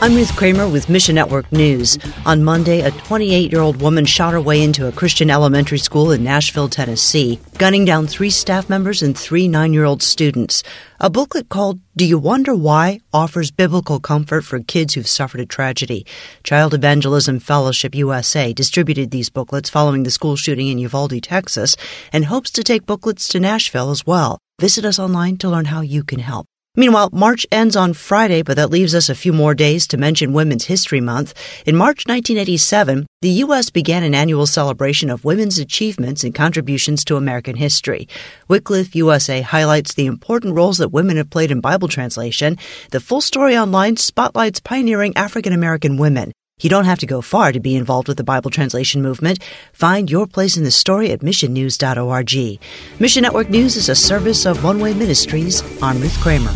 I'm Ruth Kramer with Mission Network News. On Monday, a 28 year old woman shot her way into a Christian elementary school in Nashville, Tennessee, gunning down three staff members and three nine year old students. A booklet called Do You Wonder Why offers biblical comfort for kids who've suffered a tragedy. Child Evangelism Fellowship USA distributed these booklets following the school shooting in Uvalde, Texas, and hopes to take booklets to Nashville as well. Visit us online to learn how you can help. Meanwhile, March ends on Friday, but that leaves us a few more days to mention Women's History Month. In March 1987, the U.S. began an annual celebration of women's achievements and contributions to American history. Wycliffe USA highlights the important roles that women have played in Bible translation. The full story online spotlights pioneering African American women. You don't have to go far to be involved with the Bible translation movement. Find your place in the story at missionnews.org. Mission Network News is a service of One Way Ministries. I'm Ruth Kramer.